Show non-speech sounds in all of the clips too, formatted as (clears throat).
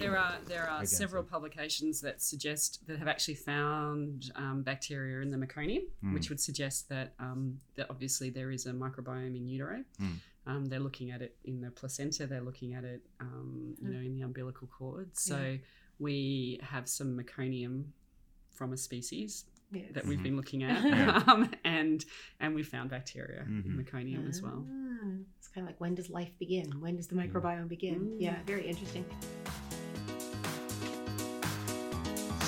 There are there are Against several it. publications that suggest that have actually found um, bacteria in the meconium, Mm. which would suggest that um, that obviously there is a microbiome in utero. Mm. Um, they're looking at it in the placenta. They're looking at it, um, you Mm. know, in the umbilical cord. So we have some meconium from a species Yes. that we've Mhm. been looking at, Yeah. (laughs) um, and and we found bacteria Mhm. in meconium as well. Ah, It's kind of like when does life begin? When does the microbiome begin? Mm. Yeah, very interesting.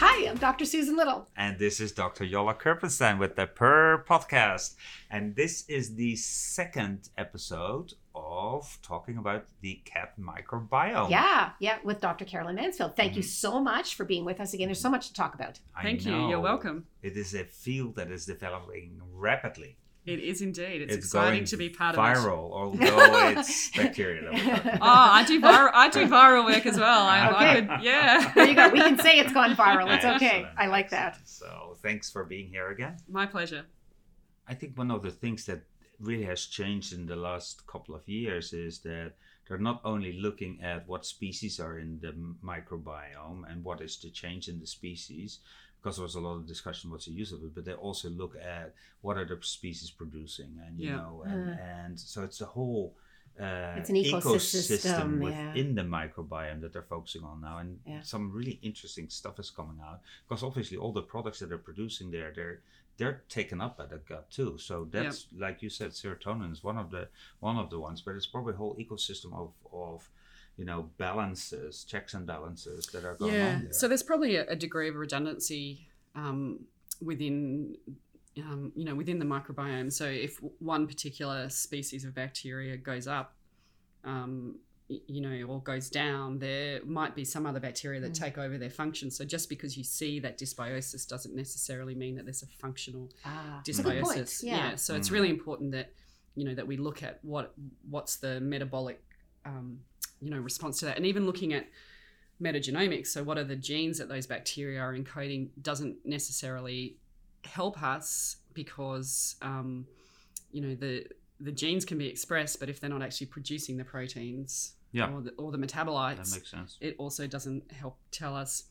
Hi, I'm Dr. Susan Little. And this is Dr. Jolle Kirpensteijn with the Purr Podcast. And this is the second episode of talking about the cat microbiome. Yeah, yeah, with Dr. Carolyn Mansfield. Thank you Mhm. so much for being with us again. There's so much to talk about. I Thank you. You're welcome. It is a field that is developing rapidly. It is indeed. It's, It's exciting going to be part of it. viral, although it's (laughs) bacteria. That we're talking Oh. I do viral. I do viral work as well. I, I could, yeah. (laughs) There you go. We can say it's gone viral. It's okay. Excellent, I like that. So thanks for being here again. My pleasure. I think one of the things that really has changed in the last couple of years is that they're not only looking at what species are in the microbiome and what is the change in the species, because there was a lot of discussion what's the use of it, but they also look at what are the species producing, and you Yeah. know, and, Uh. and so it's the whole. Uh, It's an ecosystem, yeah. within the microbiome that they're focusing on now, and Yeah. some really interesting stuff is coming out. Because obviously, all the products that they're producing there, they're they're taken up by the gut too. So that's like you said, serotonin is one of the one of the ones, but it's probably a whole ecosystem of of you know balances, checks and balances that are going Yeah. on there. So there's probably a, a degree of redundancy um, within, um, you know, within the microbiome. So if one particular species of bacteria goes up, um, you know, or goes down, there might be some other bacteria that Mm. take over their function. So just because you see that dysbiosis doesn't necessarily mean that there's a functional Ah, that's a good point. dysbiosis. Yeah. So it's Mm. really important that you know that we look at what what's the metabolic um, you know response to that, and even looking at metagenomics. So what are the genes that those bacteria are encoding doesn't necessarily help us because um, you know the the genes can be expressed, but if they're not actually producing the proteins Yeah. or the, or the that metabolites, makes sense. it also doesn't help tell us.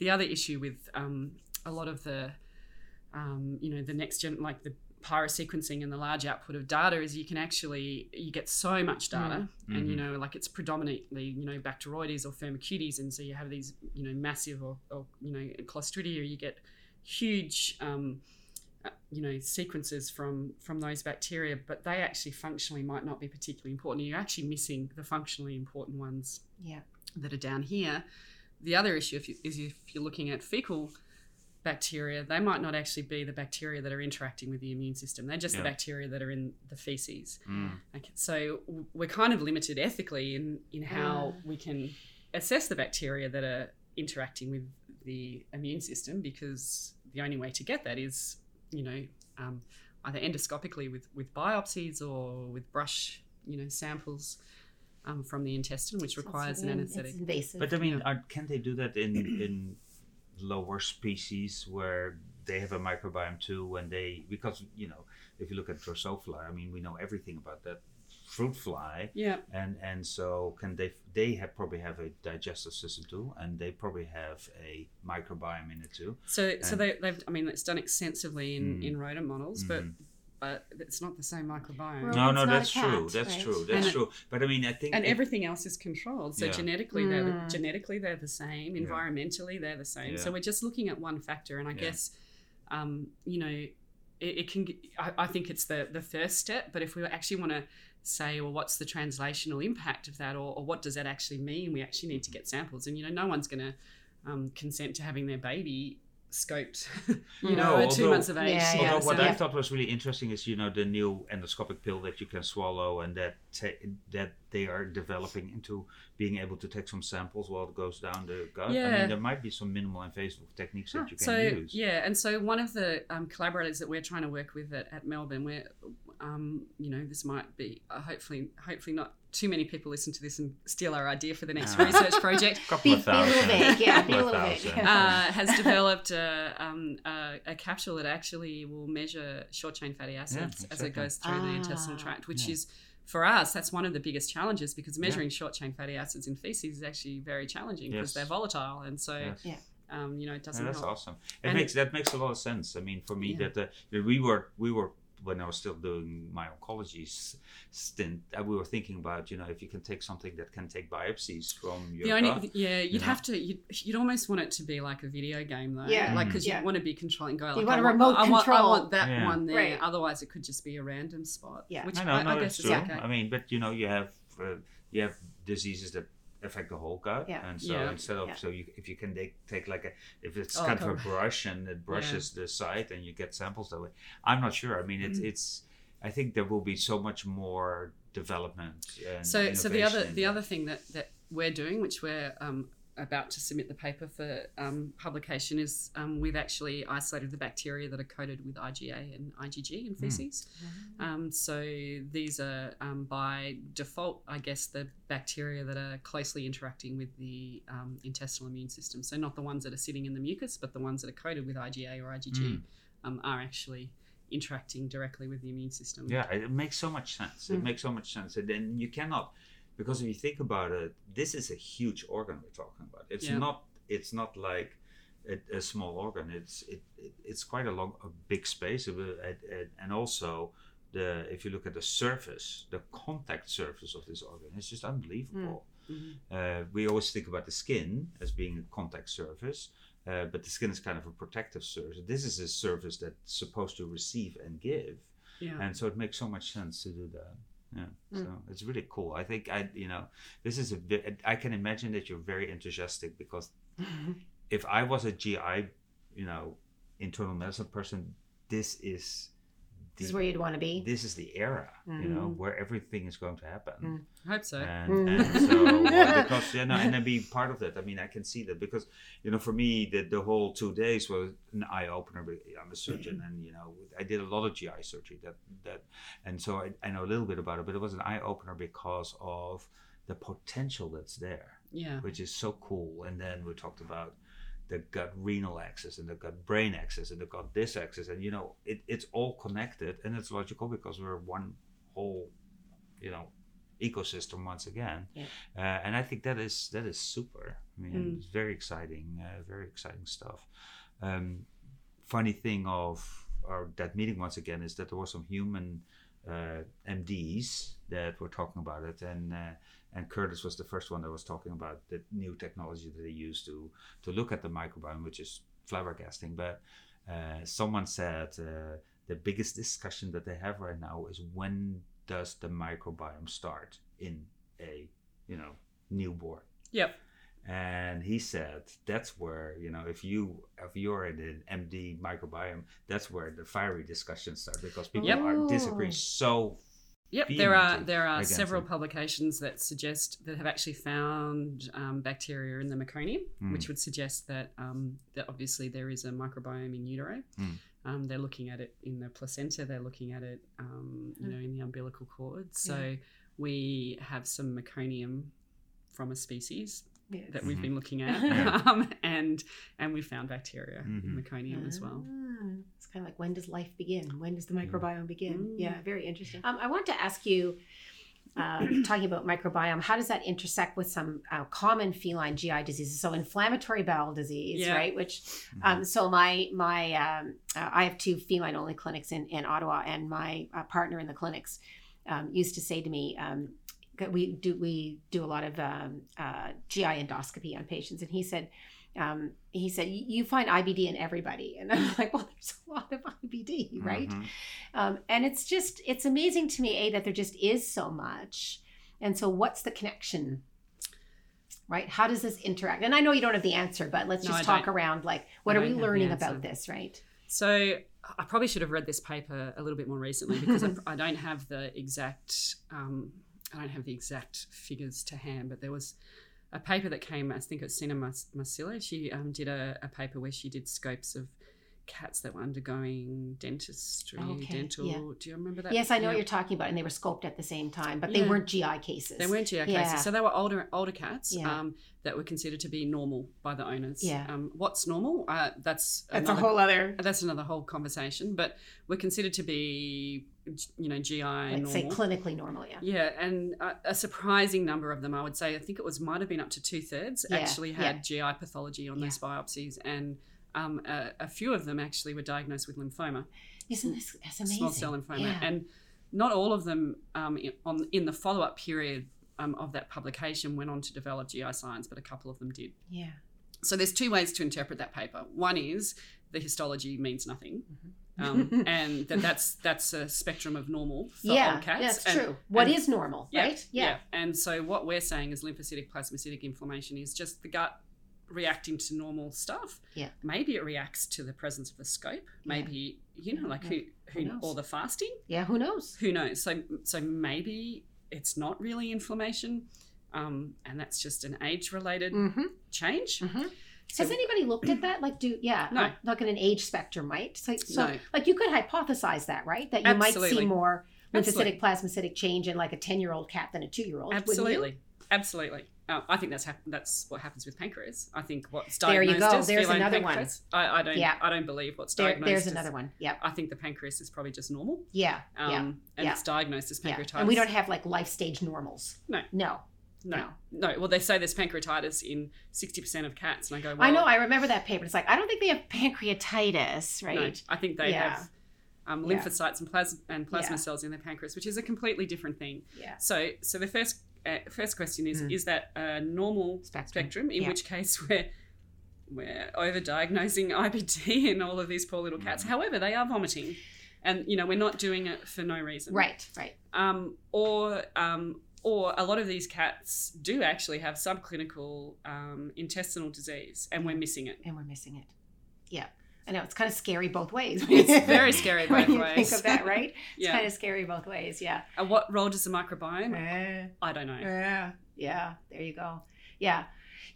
The other issue with um, a lot of the, um, you know, the next gen, like the pyrosequencing and the large output of data is you can actually, you get so much data and, you Mhm. know, like it's predominantly, you know, Bacteroides or Firmicutes. And so you have these, you know, massive or, or you know, Clostridia, you get huge, um, uh, you know sequences from from those bacteria but they actually functionally might not be particularly important you're actually missing the functionally important ones Yeah. that are down here. The other issue if you, is if you're looking at fecal bacteria, they might not actually be the bacteria that are interacting with the immune system. They're just the bacteria that are in the feces. Mm. Okay, so we're kind of limited ethically in, in how we can assess the bacteria that are interacting with the immune system because the only way to get that is, you know, um, either endoscopically with, with biopsies or with brush, you know, samples um, from the intestine, which So it's requires an anesthetic. It's invasive. But I mean, Yeah. are, can they do that in in lower species where they have a microbiome too? When they because you know if you look at Drosophila, I mean we know everything about that fruit fly, Yeah, and and so can they they have probably have a digestive system too, and they probably have a microbiome in it too. So, so And- they, they've, I mean, it's done extensively in, Mm. in rodent models, but Mhm. But it's not the same microbiome. Well, no, no, not a that's true. cat, That's right? true. That's And- true. But I mean, I think and it- everything else is controlled. So Yeah. genetically, they're the, Mm. genetically they're the same. Yeah. Environmentally, they're the same. So we're just looking at one factor, and I Yeah. guess, um, you know, it, it can. I think it's the the first step. But if we actually want to say, well, what's the translational impact of that, or, or what does that actually mean? We actually need to get samples, and you know, no one's going to um, consent to having their baby scoped, (laughs) you No, know, at two months of age. Yeah, Although yeah, what so- I thought was really interesting is, you know, the new endoscopic pill that you can swallow, and that ta- that they are developing into being able to take some samples while it goes down the gut. Yeah. I mean, there might be some minimal invasive techniques that you can so use. yeah, and so one of the um, collaborators that we're trying to work with at, at Melbourne, where um, you know this might be uh, hopefully hopefully not too many people listen to this and steal our idea for the next Ah. research project. (laughs) couple Be- of be a little thousand. yeah, be a Couple of little vague, thousand. yeah. uh, has developed a, um, a, a capsule that actually will measure short chain fatty acids as exactly. it goes through the intestinal Ah. tract, which Yeah. is for us that's one of the biggest challenges because measuring short chain fatty acids in feces is actually very challenging because Yes. they're volatile and so Yes. Yeah. um, you know it doesn't Yeah, that's help. awesome. It And- makes that makes a lot of sense. I mean, for me, Yeah. that uh, that we were we were when I was still doing my oncology stint, uh, we were thinking about you know if you can take something that can take biopsies from your The only, gut. yeah, you'd know? have to. You'd, you'd almost want it to be like a video game, though. Yeah. like because Yeah. you want to be controlling. Go like, You want I a remote I want, I control. want that Yeah. one there. Right. Otherwise, it could just be a random spot. Yeah. which I know, I, no, I it's guess true. okay. I mean, but you know, you have uh, you have diseases that affect the whole gut, Yeah. and so Yeah. instead of Yeah. so you, if you can take, take like a if it's Oh, kind of a brush and it brushes the site and you get samples that way. I'm not sure. I mean, it's Mm. it's. I think there will be so much more development. And so so the other the in other thing that that we're doing which we're um, about to submit the paper for um, publication is um, we've actually isolated the bacteria that are coated with IgA and IgG in feces. Um, so these are um, by default, I guess, the bacteria that are closely interacting with the um, intestinal immune system. So not the ones that are sitting in the mucus, but the ones that are coated with IgA or IgG Mm. um, are actually interacting directly with the immune system. Yeah, it makes so much sense. It Mm. makes so much sense. And then you cannot, because if you think about it, this is a huge organ we're talking about. It's Yeah. not. It's not like a, a small organ. It's it, it it's quite a long, a big space. And- also, the if you look at the surface, the contact surface of this organ, it's just unbelievable. Mhm. Uh, we always think about the skin as being a contact surface, uh, but the skin is kind of a protective surface. This is a surface that's supposed to receive and give Yeah. and so it makes so much sense to do that yeah Mm. so it's really cool i think i you know this is a bit i can imagine that you're very enthusiastic because (laughs) if i was a gi you know internal medicine person this is This is where you'd want to be. this is the era you know Mhm. where everything is going to happen Mm. I hope so. and, Mm. and so (laughs) well, because you know and then be part of that i mean i can see that because you know for me the, the whole two days was an eye-opener i'm a surgeon and you know i did a lot of gi surgery that that and so i, I know a little bit about it but it was an eye-opener because of the potential that's there yeah. which is so cool and then we talked about the gut renal axis and the gut brain axis and the gut this axis and you know it, it's all connected and it's logical because we're one whole you know ecosystem once again. Yeah. uh, and i think that is that is super. I mean Mm. it's very exciting uh, very exciting stuff. Um, funny thing of our that meeting once again is that there were some human uh, mds that were talking about it. And uh, and Curtis was the first one that was talking about the new technology that they use to to look at the microbiome, which is flabbergasting. But uh, someone said uh, the biggest discussion that they have right now is when does the microbiome start in a you know newborn? Yep. And he said that's where you know if you if you're in an MD microbiome, that's where the fiery discussions start because people Yep. are disagreeing so Yep, there are there are against several it. publications that suggest that have actually found um, bacteria in the meconium, Mm. which would suggest that um, that obviously there is a microbiome in utero. Mm. Um, they're looking at it in the placenta. They're looking at it, um, you Mm. know, in the umbilical cord. So we have some meconium from a species Yes. that we've been looking at, (laughs) Yeah. (laughs) um, and and we found bacteria Mhm. in meconium as well. Ah, It's kind of like when does life begin? When does the microbiome begin? Mm. Yeah, very interesting. Um, I want to ask you, uh, (clears throat) talking about microbiome, how does that intersect with some uh, common feline GI diseases? So inflammatory bowel disease, Yeah. right? Which, um, so my my um, uh, I have two feline only clinics in in Ottawa, and my uh, partner in the clinics um, used to say to me. We do we do a lot of um, uh, GI endoscopy on patients, and he said um, he said "You- find IBD in everybody, and I'm (laughs) like, well, there's a lot of IBD, right? Mhm. Um, and it's just it's amazing to me, a that there just is so much, and so what's the connection right? How does this interact? And I know you don't have the answer, but let's No, just I talk around like what are we don't have the learning about this, right? So I probably should have read this paper a little bit more recently because I, (laughs) I don't have the exact um, I don't have the exact figures to hand, but there was a paper that came. I think it's Sina Mas- Marsilio. She um, did a, a paper where she did scopes of cats that were undergoing dentistry, Okay, dental. yeah. Do you remember that? Yes, I know Yeah. what you're talking about, and they were scoped at the same time, but they Yeah. weren't GI cases. They weren't GI cases, so they were older older cats um, that were considered to be normal by the owners. Yeah. Um, what's normal? Uh, that's That's another, a whole other, That's another whole conversation, but we're considered to be, you know, GI like normal. say, clinically normal. Yeah. yeah, and a, a surprising number of them, I would say, I think it was might have been up to two thirds, Yeah, actually had GI pathology on those biopsies, and um, a, a few of them actually were diagnosed with lymphoma, Isn't this that's amazing? small cell lymphoma, Yeah. and not all of them um, in, on in the follow up period um, of that publication went on to develop GI signs, but a couple of them did. yeah. So there's two ways to interpret that paper. One is the histology means nothing, Mm-hmm. Um, (laughs) and that that's that's a spectrum of normal for yeah, all cats. that's and- true. What and- is normal, yeah, right? Yeah. yeah. And so what we're saying is lymphocytic plasmacytic inflammation is just the gut reacting to normal stuff. Yeah. Maybe it reacts to the presence of a scope. Maybe you know, like Yeah. who Who who or the fasting. Yeah, Who knows? Who knows? So so maybe it's not really inflammation, um, and that's just an age related Mm-hmm. change. Mm-hmm. So- Has anybody looked at that? Like, do yeah, No. look at an age spectrum, right? So, so No. like you could hypothesize that, right? That you might see Absolutely. more Absolutely. lymphocytic plasmacytic change in like a ten year old cat than a two year old. Absolutely, absolutely. Uh, I think that's hap- that's what happens with pancreas. I think what's There you go. as There's another one. I, I don't. Yeah. I don't believe what's There, diagnosed. there's as- another one. Yep. I think the pancreas is probably just normal. Yeah. Um, yeah. And yeah. it's diagnosed as Yeah. pancreatitis. And we don't have like life stage normals. No. No. No, no. Well, they say there's pancreatitis in sixty percent of cats, and I go. Well, I know. I remember that paper. It's like I don't think they have pancreatitis, right? no, right? I think they Yeah. have um, Yeah. lymphocytes and plasma and plasma Yeah. cells in their pancreas, which is a completely different thing. Yeah. So, so the first uh, first question is: Mm. Is that a normal Spectrum. spectrum? In Yeah. which case, (laughs) we're we're overdiagnosing (laughs) IBD in all of these poor little cats. Mm. However, they are vomiting, and you know we're not doing it for no reason. Right. Right. Um, or um, or a lot of these cats do actually have subclinical um, intestinal disease, and we're missing it. And we're missing it. Yeah. I know it's kind of scary both ways. It's (laughs) very scary when both you ways. think of that, right? (laughs) It's Yeah. kind of scary both ways. Yeah. And what role does the microbiome? Eh. I don't know. Yeah, yeah. There you go. Yeah,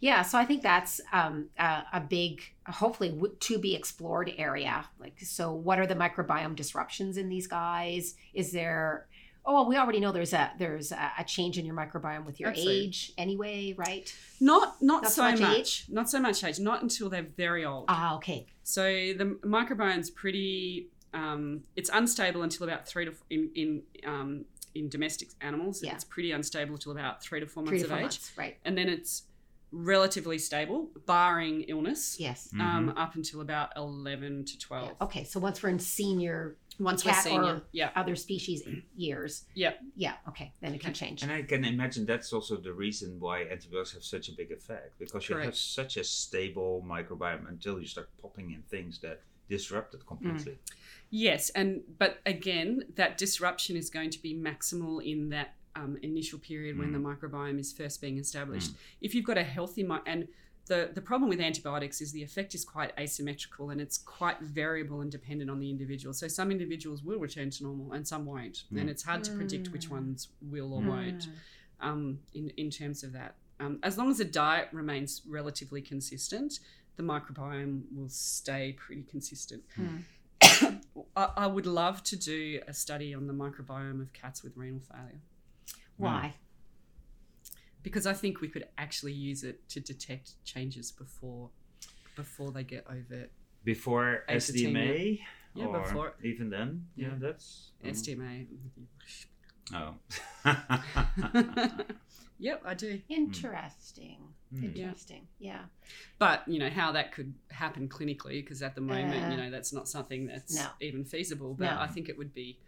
yeah. So I think that's um, a, a big, hopefully w- to be explored area. Like, so what are the microbiome disruptions in these guys? Is there? Oh, well, we already know there's a there's a, a change in your microbiome with your Absolutely. age anyway, right? Not not Not so so much. much age? Not so much age. Not until they're very old. Ah, okay. So the microbiome's pretty. Um, it's unstable until about three to f- in in um, in domestic animals. Yeah. It's pretty unstable until about three to four months Three months to four of age, months, right? and then it's relatively stable, barring illness. Yes. Um, up until about eleven to twelve. Yeah. Okay. So once we're in senior Once cat we're senior, or yeah, other species years, yeah. yeah. Okay. Then it can change. And I can imagine that's also the reason why antibiotics have such a big effect because you have such a stable microbiome until you start popping in things that disrupt it completely. Mm. Yes, and but again, that disruption is going to be maximal in that um, initial period when the mm. microbiome is first being established. Mm. If you've got a healthy mi- and the the problem with antibiotics is the effect is quite asymmetrical and it's quite variable and dependent on the individual. So some individuals will return to normal and some won't, and it's hard to predict which Mm. ones will or won't. Mm. Um, in in terms of that, um, as long as the diet remains relatively consistent, the microbiome will stay pretty consistent. Hmm. (coughs) I, I would love to do a study on the microbiome of cats with renal failure Why? Because I think we could actually use it to detect changes before before they get over Before Eight to ten SDMA? Yeah, or before- Even then? Yeah, Yeah. that's. mm. SDMA. Oh. (laughs) yep, I do. Interesting. Mm. Interesting. Yeah. But you know how that could happen clinically, because at the moment, Uh, you know, that's not something that's no. even feasible. But No. I think it would be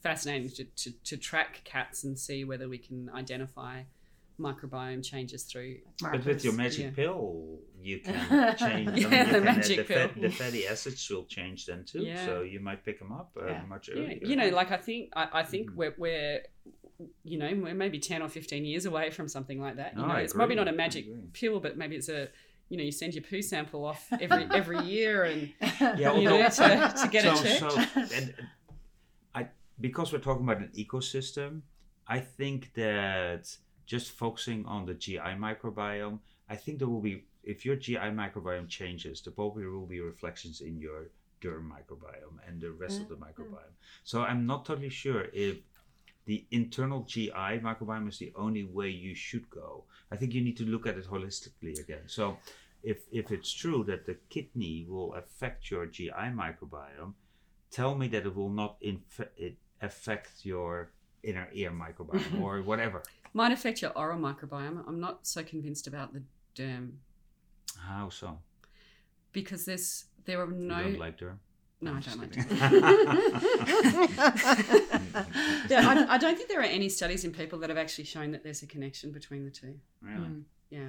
fascinating to, to, to track cats and see whether we can identify microbiome changes through. But with your magic Yeah. pill, you can (laughs) change. I mean, you the can, uh, magic the, fat- the fatty acids will change then too. Yeah. So you might pick them up uh, Yeah. much Yeah, earlier. you know, like I think I, I think Mm. we're, we're you know, we're maybe 10 or 15 years away from something like that. You No, know, I it's probably not a magic pill, but maybe it's a, you know, you send your poo sample off every every year and (laughs) Yeah, you although- know, to, to get so, it checked. So, and I because we're talking about an ecosystem, I think that just focusing on the GI microbiome, I think there will be if your GI microbiome changes, there probably will be reflections in your derm microbiome and the rest of the mm-hmm. microbiome. So I'm not totally sure if the internal GI microbiome is the only way you should go. I think you need to look at it holistically again. So if if it's true that the kidney will affect your GI microbiome, tell me that it will not inf- it affect your inner ear microbiome (laughs) or whatever. Might affect your oral microbiome. I'm not so convinced about the derm How so? because there's there are You no don't like derm? no, I I'm don't like just derm. (laughs) (laughs) kidding. I, I don't think there are any studies in people that have actually shown that there's a connection between the two. really? Mm. Yeah.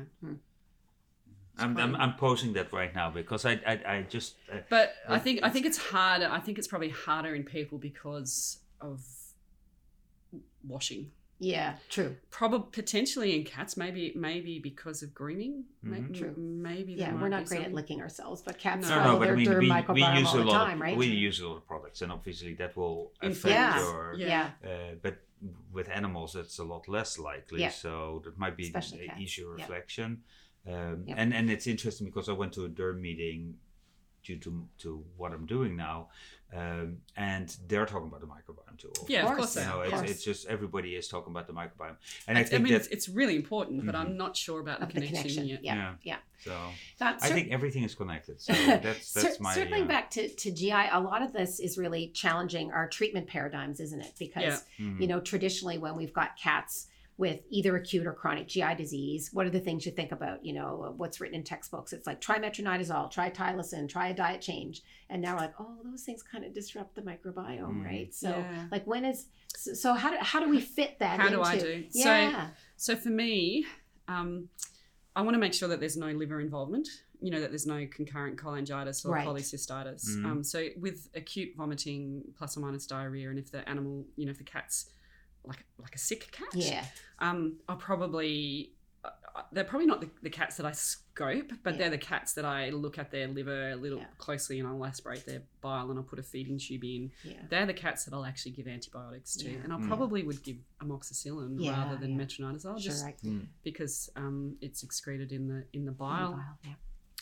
I'm, I'm, I'm posing that right now because I I, I just uh, But I think I it's- think it's harder. I think it's probably harder in people because of washing. Yeah, true. Probably potentially in cats, maybe maybe because of grooming. May- Mhm. True. Maybe Yeah, we're not great at licking ourselves, but cats No. no, follow no, but I mean, derm we, we use all a the lot. time, of, right? We use a lot of products, and obviously that will affect Influence. your. Yeah. yeah. Uh, but with animals, it's a lot less likely. Yeah. So that might be Especially an cats. easier Yeah. reflection. Um, Yeah. And and it's interesting because I went to a derm meeting due to to what I'm doing now, um, and they're talking about the microbiome too. Yeah, of Of course. course, You know, it's, course. it's just everybody is talking about the microbiome, and I I, think mean, that it's, it's really important, but Mhm. I'm not sure about the Of the connection, connection. yet. Yeah. Yeah. Yeah. so. Not I cer- think everything is connected. So (laughs) that's that's my circling uh, back to, to GI, a lot of this is really challenging our treatment paradigms, isn't it? Because Yeah. mhm. you know, traditionally when we've got cats with either acute or chronic GI disease, what are the things you think about? You know, what's written in textbooks? It's like try metronidazole, try tylosin, try a diet change. And now we're like, oh, those things kind of disrupt the microbiome, Mm. right? So Yeah. like when is so, so how do how do we fit that How into do I do? So- Yeah. So for me, um, I want to make sure that there's no liver involvement. You know that there's no concurrent cholangitis or Right. cholecystitis. Mhm. Um, so with acute vomiting plus or minus diarrhea, and if the animal, you know, if the cat's like like a sick cat, yeah. um, I'll probably uh, uh, they're probably not the, the cats that I scope, but Yeah. they're the cats that I look at their liver a little Yeah. closely and I'll aspirate their bile and I'll put a feeding tube in. Yeah. They're the cats that I'll actually give antibiotics to, Yeah. and I Mm. probably would give amoxicillin Yeah, rather than yeah. metronidazole, Sure, just right. Mm. because um, it's excreted in the in the In the bile.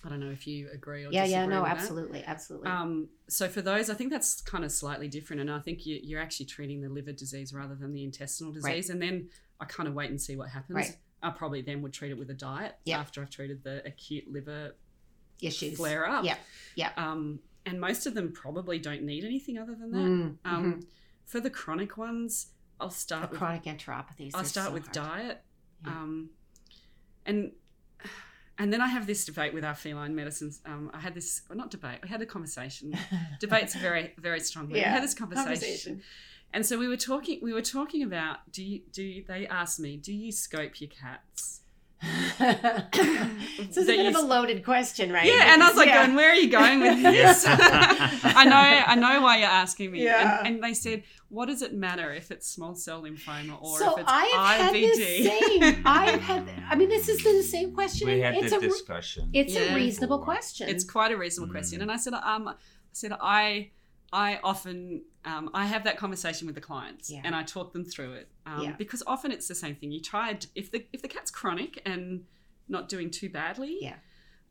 I don't know if you agree or Yeah, yeah, no, with that. absolutely, absolutely. Um, so for those, I think that's kind of slightly different, and I think you, you're actually treating the liver disease rather than the intestinal disease, and then I kind of wait and see what happens. Right. I probably then would treat it with a diet Yeah. after I've treated the acute liver Issues. flare up. Yeah, yeah. Um, and most of them probably don't need anything other than that. Mm, Um, mhm. For the chronic ones, I'll The start with chronic enteropathies. I'll start so with hard. diet. Yeah. Um, and and then I have this debate with our feline medicines. Um, I had this, well, not debate, I had a conversation. Debate's very, very strong word. We had this conversation. conversation. And so we were talking, we were talking about, do you, do you, they asked me, do you scope your cats? This is a bit you of a s- loaded question, right? Yeah, and I was like, Yeah. going, where are you going with (laughs) this? (laughs) I know, I know why you're asking me. Yeah. And, and they said, what does it matter if it's small cell lymphoma or so if it's I have had IBD? same. I have had. (laughs) I mean, this has been the same question. We had it's a. discussion. It's Yeah. a reasonable question. It's quite a reasonable Mm. question. And I said, um, I said I, I often, um, I have that conversation with the clients, Yeah. and I talk them through it, um, Yeah. because often it's the same thing. You it- if the if the cat's chronic and not doing too badly, Yeah.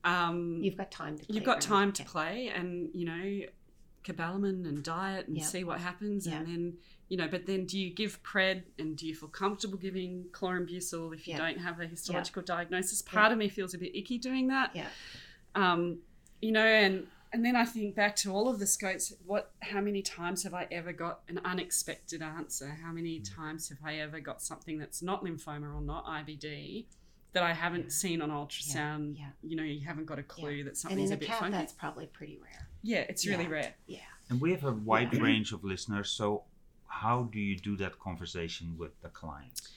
um, You've got time to. Play you've got around. time to Yeah. play, and you know, cobalamin and diet and Yeah. see what happens, Yeah. and then. You know, but then do you give pred and do you feel comfortable giving chlorambucil if you Yeah. don't have a histological diagnosis? Part of me feels a bit icky doing that Yeah. um, you know, and and then I think back to all of the scopes. What? How many times have I ever got an unexpected answer? How many mm. times have I ever got something that's not lymphoma or not IBD that I haven't seen on ultrasound? yeah. You know, you haven't got a clue that And something's in a a bit cat, funky. that's probably pretty rare. Yeah, it's really Yeah. rare. Yeah. And we have a wide range of listeners. So, how do you do that conversation with the clients?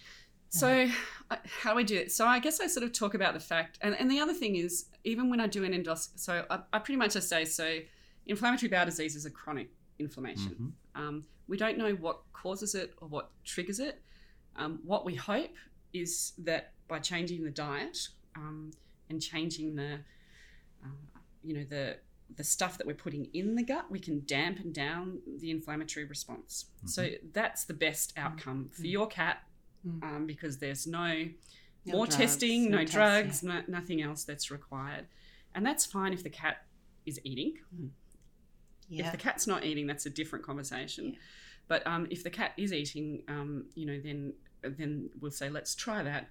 So, uh, how do we do it? So, I guess I sort of talk about the fact, and, and the other thing is, even when I do an endoscopy, so I, I pretty much just say, so inflammatory bowel disease is a chronic inflammation. Mhm. Um, we don't know what causes it or what triggers it. Um, what we hope is that by changing the diet um, and changing the, uh, you know, the the stuff that we're putting in the gut, we can dampen down the inflammatory response. So that's the best outcome for your cat Mm. um, because there's no, No more drugs, testing, no, tests, drugs, no, nothing else that's required. And that's fine if the cat is eating. Yeah. If the cat's not eating, that's a different conversation. Yeah. But um, if the cat is eating, um, you know, then then we'll say let's try that.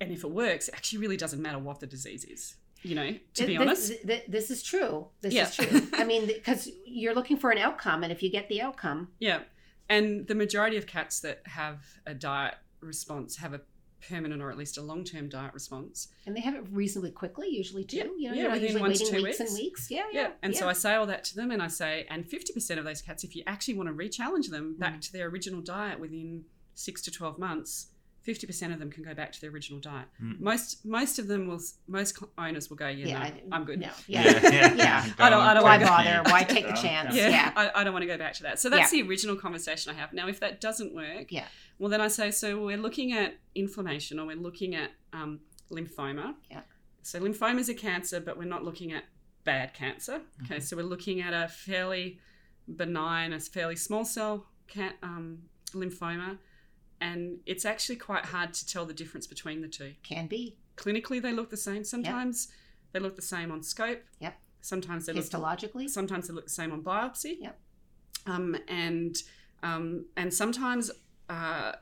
And if it works, it actually really doesn't matter what the disease is. You know, to be this, honest. th- this is true. This Yeah. is true. I mean, because you're looking for an outcome, and if you get the outcome, Yeah. And the majority of cats that have a diet response have a permanent or at least a long term diet response. and they have it reasonably quickly, usually too. Yeah. You know, Yeah, within one to two weeks and weeks. weeks. Yeah, Yeah. yeah. And so I say all that to them and I say, and 50% of those cats, if you actually want to re challenge them back Mm. to their original diet within six to 12 months, 50% of them can go back to their original diet. Mm. Most most of them will, most owners will go, yeah, yeah, no, I- I'm good. No, (laughs) Yeah, yeah, yeah. yeah. I don't- I don't Why wanna bother? go- Why take the chance? Yeah, Yeah. I, I don't want to go back to that. So that's the original conversation I have. Now, if that doesn't work, Yeah. well, then I say, so we're looking at inflammation or we're looking at um, lymphoma. Yeah. So lymphoma is a cancer, but we're not looking at bad cancer. Okay, so we're looking at a fairly benign, a fairly small cell can, um, lymphoma, and it's actually quite hard to tell the difference between the two. Can be Clinically, they look the same. Sometimes they look the same on scope. Yep. Sometimes they look histologically. sometimes they look the same on biopsy. Yep. Um, and um, and sometimes uh,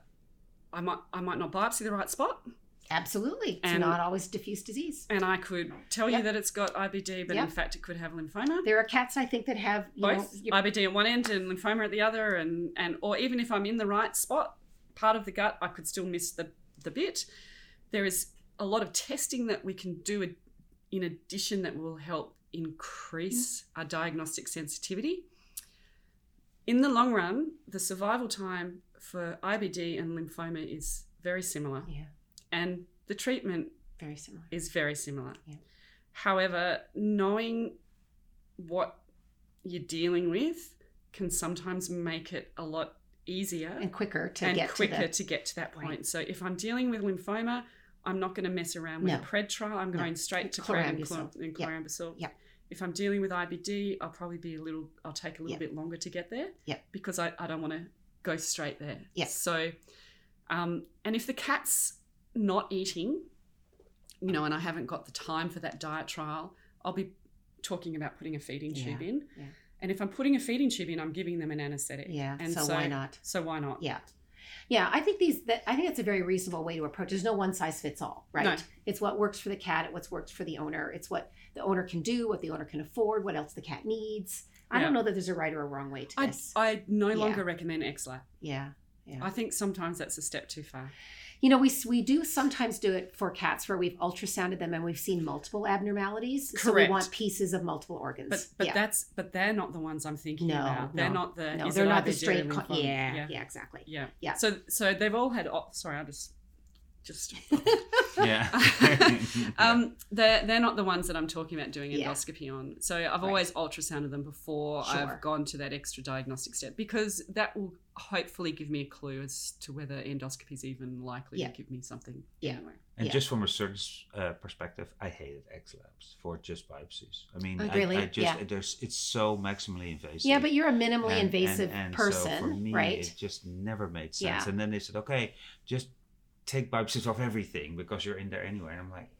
I might I might not biopsy the right spot, Absolutely, it's And- not always diffuse disease. and I could tell you that it's got IBD, but Yep. in fact it could have lymphoma. There are cats I think that have you know, Both your- IBD at one end and lymphoma at the other, and and or even if I'm in the right spot, part of the gut, I could still miss the the bit. There is a lot of testing that we can do in addition that will help increase mm. our diagnostic sensitivity. In the long run, the survival time for IBD and lymphoma is very similar, yeah, and the treatment very similar. is very similar. Yeah. However, knowing what you're dealing with can sometimes make it a lot easier And quicker to and get quicker to the to get to that point. Right. So if I'm dealing with lymphoma, I'm not going to mess around with No. a pred trial. I'm No. going straight to pred and Chlorambucil. chlor- and chlorambucil. Yep. If I'm dealing with IBD, I'll probably be a little. I'll take a little Yep. bit longer to get there. Yep. Because I, I don't want to go straight there. Yep. So, um, and if the cat's not eating, you know, and I haven't got the time for that diet trial, I'll be talking about putting a feeding tube in. yeah. And if I'm putting a feeding tube in, I'm giving them an anesthetic. yeah. And so, why not? So why not? Yeah. Yeah, I think these. That, I think it's a very reasonable way to approach. There's no one size fits all, right? No. It's what works for the cat. It's what works for the owner. It's what the owner can do, what the owner can afford, what else the cat needs. I Yeah. don't know that there's a right or a wrong way to I, this. I no Yeah. longer recommend XLAP. yeah, yeah. I think sometimes that's a step too far. You know, we we do sometimes do it for cats where we've ultrasounded them and we've seen multiple abnormalities. Correct. So we want pieces of multiple organs. But but yeah. that's but they're not the ones I'm thinking No, about. They're no, not the no, they're not the straight. Con- yeah, yeah, yeah, exactly. yeah, Yeah. So so they've all had. Oh, sorry, I'll just just. (laughs) Yeah. (laughs) um, they're they're not the ones that I'm talking about doing Yeah. endoscopy on. So I've Right. always ultrasounded them before Sure. I've gone to that extra diagnostic step because that will hopefully give me a clue as to whether endoscopy is even likely Yeah. to give me something. Yeah. Anyway. And Yeah. just from a surgeon's uh, perspective, I hated XLAPs for just biopsies. I mean, Oh, really? I just Yeah. there's it's so maximally invasive. Yeah, but you're a minimally And- invasive and- and person, so for me, right? It just never made sense. Yeah. And then they said, okay, just take biopsies of everything because you're in there anyway. And I'm like,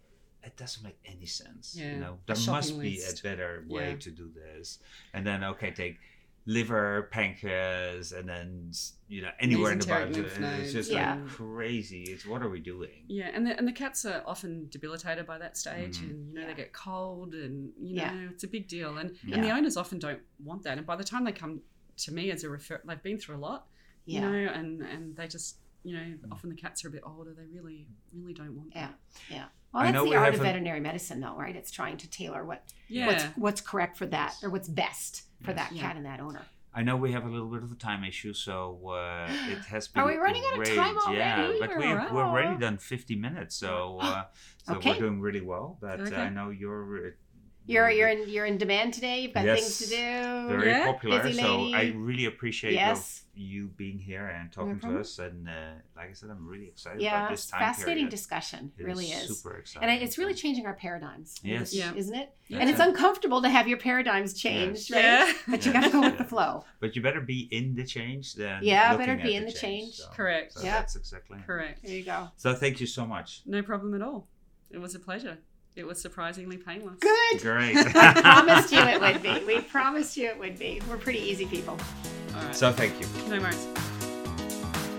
it doesn't make any sense. Yeah, You know, there must be list. a better way Yeah. to do this. And then okay, take liver, pancreas, and then you know anywhere in the body. lymph It's just Yeah. like crazy. It's what are we doing? Yeah, and the, and the cats are often debilitated by that stage, Mhm. and you know Yeah. they get cold, and you know Yeah. it's a big deal, and Yeah. and the owners often don't want that, and by the time they come to me as a refer, they've been through a lot, you know, and and they just you know often the cats are a bit older, they really really don't want Yeah. that. Yeah. Yeah. Well, I that's the we art of veterinary medicine, though, right? It's trying to tailor what Yeah, what's what's correct for that or what's best for Yes. that Yeah. cat and that owner. I know we have a little bit of a time issue, so uh, (gasps) it has been. Are we running out of great. time already? Yeah, but We're we've, we're already done 50 minutes, so (gasps) uh, so Okay. we're doing really well. But uh, Okay. I know you're uh, You're you're in you're in demand today. You've got Yes. things to do. very Yeah, popular. busy So lady. I really appreciate Yes. you being here and talking to us. And uh, like I said, I'm really excited Yeah, about this time fascinating period. discussion. It really is. super exciting. And I- it's really changing our paradigms. Yes. this- Yeah. Isn't it? Yeah. And it's it. uncomfortable to have your paradigms changed, right? Yeah. But you got to go with the flow. But you better be in the change than Yeah, better be in the change. So, Correct. So Yeah. that's exactly. it. Correct. There you go. So thank you so much. No problem at all. It was a pleasure. It was surprisingly painless. Good. Great. (laughs) I promised you it would be. We promised you it would be. We're pretty easy people. All right. so thank you. no worries.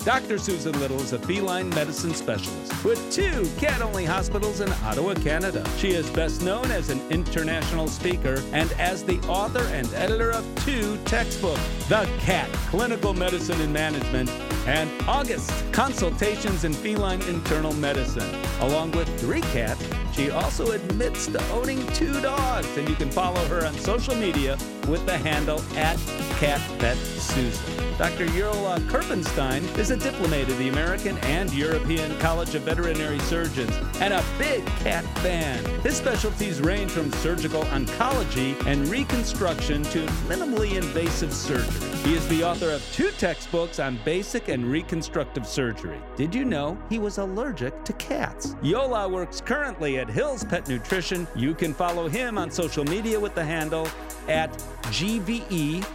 Dr. Susan Little is a feline medicine specialist with two cat only hospitals in Ottawa, Canada. She is best known as an international speaker and as the author and editor of two textbooks The Cat Clinical Medicine and Management and August Consultations in Feline Internal Medicine. Along with three cats, she also admits to owning two dogs, and you can follow her on social media with the handle at CatVetSusan. Dr. Ural uh, Kirpensteijn is a diplomat of the American and European College of Veterinary Surgeons and a big cat fan. His specialties range from surgical oncology and reconstruction to minimally invasive surgery. He is the author of two textbooks on basic and reconstructive surgery. Did you know he was allergic to cats? Jolle works currently at Hills Pet Nutrition. You can follow him on social media with the handle at GVETSX.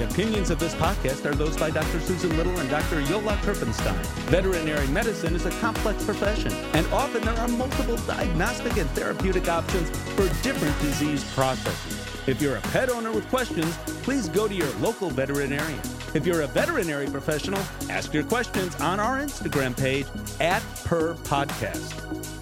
The opinions of this podcast are those by Dr. Susan Little and Dr. Jolle Kirpensteijn. Veterinary medicine is a complex profession, and often there are multiple diagnostic and therapeutic options for different disease processes. If you're a pet owner with questions, please go to your local veterinarian. If you're a veterinary professional, ask your questions on our Instagram page at Purr Podcast.